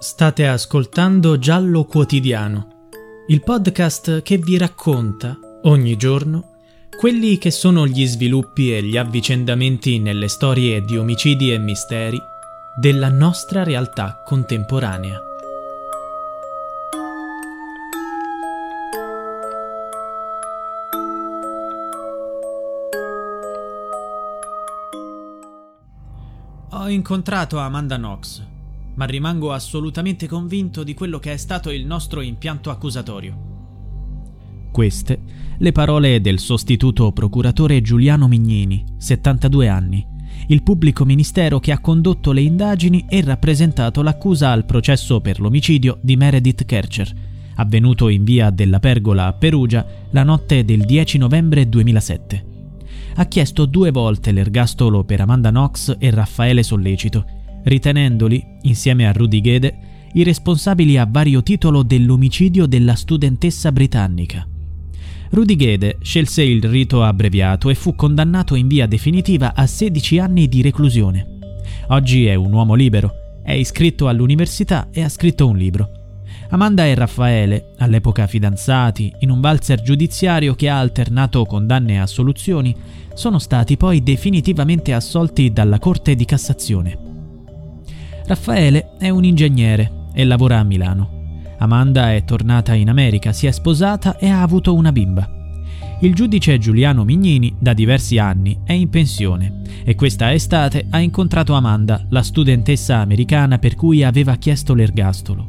State ascoltando Giallo Quotidiano, il podcast che vi racconta ogni giorno quelli che sono gli sviluppi e gli avvicendamenti nelle storie di omicidi e misteri della nostra realtà contemporanea. Ho incontrato Amanda Knox, ma rimango assolutamente convinto di quello che è stato il nostro impianto accusatorio. Queste le parole del sostituto procuratore Giuliano Mignini, 72 anni, il pubblico ministero che ha condotto le indagini e rappresentato l'accusa al processo per l'omicidio di Meredith Kercher, avvenuto in via della Pergola a Perugia la notte del 10 novembre 2007. Ha chiesto due volte l'ergastolo per Amanda Knox e Raffaele Sollecito, ritenendoli, insieme a Rudy Gede, i responsabili a vario titolo dell'omicidio della studentessa britannica. Rudy Gede scelse il rito abbreviato e fu condannato in via definitiva a 16 anni di reclusione. Oggi è un uomo libero, è iscritto all'università e ha scritto un libro. Amanda e Raffaele, all'epoca fidanzati, in un valzer giudiziario che ha alternato condanne e assoluzioni, sono stati poi definitivamente assolti dalla Corte di Cassazione. Raffaele è un ingegnere e lavora a Milano. Amanda è tornata in America, si è sposata e ha avuto una bimba. Il giudice Giuliano Mignini, da diversi anni, è in pensione e questa estate ha incontrato Amanda, la studentessa americana per cui aveva chiesto l'ergastolo.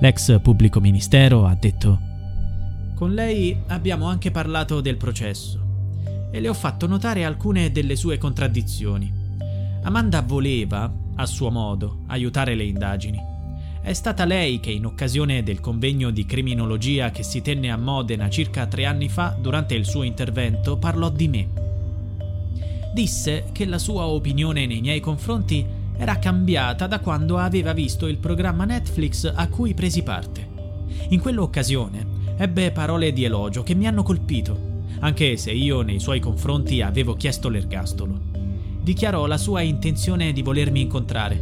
L'ex pubblico ministero ha detto Con lei abbiamo anche parlato del processo e le ho fatto notare alcune delle sue contraddizioni. Amanda voleva, a suo modo, aiutare le indagini è stata lei che in occasione del convegno di criminologia che si tenne a Modena circa tre anni fa, durante il suo intervento, parlò di me. Disse che la sua opinione nei miei confronti era cambiata da quando aveva visto il programma Netflix a cui presi parte. In quell'occasione ebbe parole di elogio che mi hanno colpito, anche se io nei suoi confronti avevo chiesto l'ergastolo. Dichiarò la sua intenzione di volermi incontrare.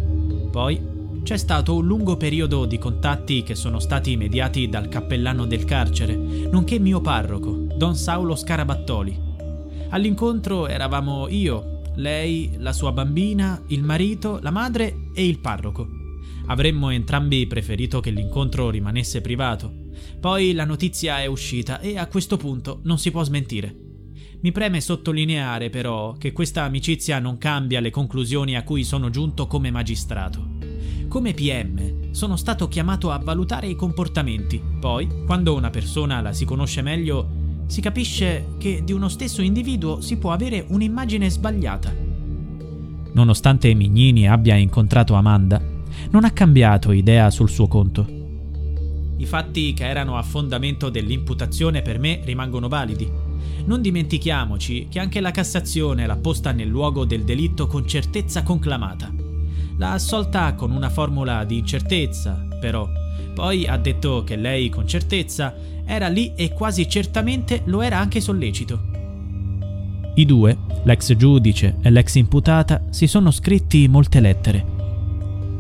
Poi c'è stato un lungo periodo di contatti che sono stati mediati dal cappellano del carcere, nonché mio parroco, Don Saulo Scarabattoli. All'incontro eravamo io, lei, la sua bambina, il marito, la madre e il parroco. Avremmo entrambi preferito che l'incontro rimanesse privato. Poi la notizia è uscita e a questo punto non si può smentire. Mi preme sottolineare però che questa amicizia non cambia le conclusioni a cui sono giunto come magistrato. Come PM sono stato chiamato a valutare i comportamenti. Poi, quando una persona la si conosce meglio, si capisce che di uno stesso individuo si può avere un'immagine sbagliata. Nonostante Mignini abbia incontrato Amanda, non ha cambiato idea sul suo conto. I fatti che erano a fondamento dell'imputazione per me rimangono validi. Non dimentichiamoci che anche la Cassazione l'ha posta nel luogo del delitto con certezza conclamata. L'ha assolta con una formula di incertezza, però. Poi ha detto che lei, con certezza, era lì e quasi certamente lo era anche sollecito. I due, l'ex giudice e l'ex imputata, si sono scritti molte lettere.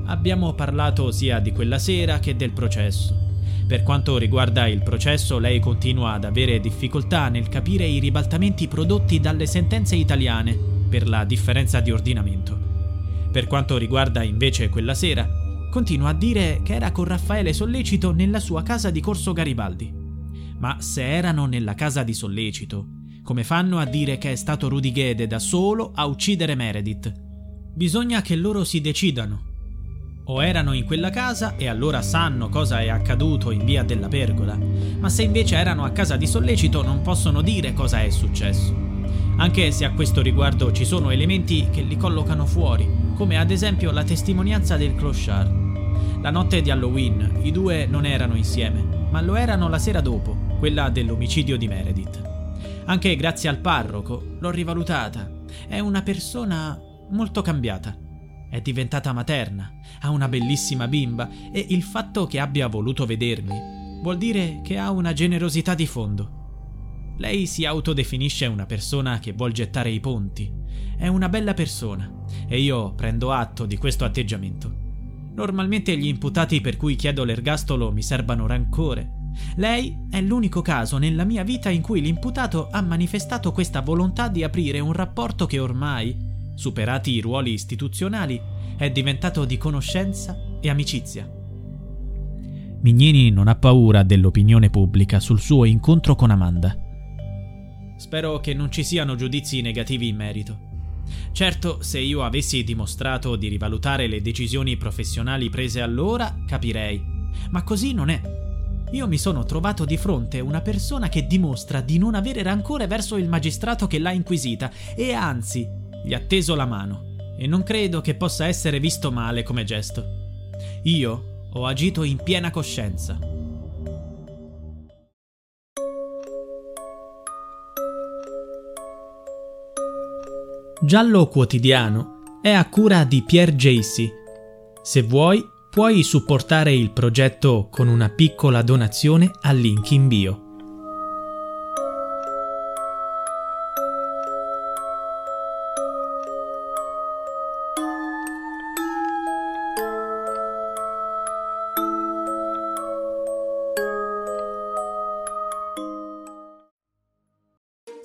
Abbiamo parlato sia di quella sera che del processo. Per quanto riguarda il processo, lei continua ad avere difficoltà nel capire i ribaltamenti prodotti dalle sentenze italiane per la differenza di ordinamento. Per quanto riguarda invece quella sera, continua a dire che era con Raffaele Sollecito nella sua casa di Corso Garibaldi. Ma se erano nella casa di Sollecito, come fanno a dire che è stato Rudy Gede da solo a uccidere Meredith? Bisogna che loro si decidano. O erano in quella casa e allora sanno cosa è accaduto in via della Pergola, ma se invece erano a casa di Sollecito non possono dire cosa è successo. anche se a questo riguardo ci sono elementi che li collocano fuori, come ad esempio la testimonianza del clochard. La notte di Halloween i due non erano insieme, ma lo erano la sera dopo, quella dell'omicidio di Meredith. Anche grazie al parroco l'ho rivalutata. È una persona molto cambiata. È diventata materna, ha una bellissima bimba e il fatto che abbia voluto vedermi vuol dire che ha una generosità di fondo. Lei si autodefinisce una persona che vuol gettare i ponti. È una bella persona e io prendo atto di questo atteggiamento. Normalmente gli imputati per cui chiedo l'ergastolo mi serbano rancore. Lei è l'unico caso nella mia vita in cui l'imputato ha manifestato questa volontà di aprire un rapporto che ormai, superati i ruoli istituzionali, è diventato di conoscenza e amicizia. Mignini non ha paura dell'opinione pubblica sul suo incontro con Amanda. Spero che non ci siano giudizi negativi in merito. Certo, se io avessi dimostrato di rivalutare le decisioni professionali prese allora, capirei. Ma così non è. Io mi sono trovato di fronte una persona che dimostra di non avere rancore verso il magistrato che l'ha inquisita e anzi gli ha teso la mano. E non credo che possa essere visto male come gesto. Io ho agito in piena coscienza. Giallo Quotidiano è a cura di Pierre Jacy. Se vuoi, puoi supportare il progetto con una piccola donazione al link in bio.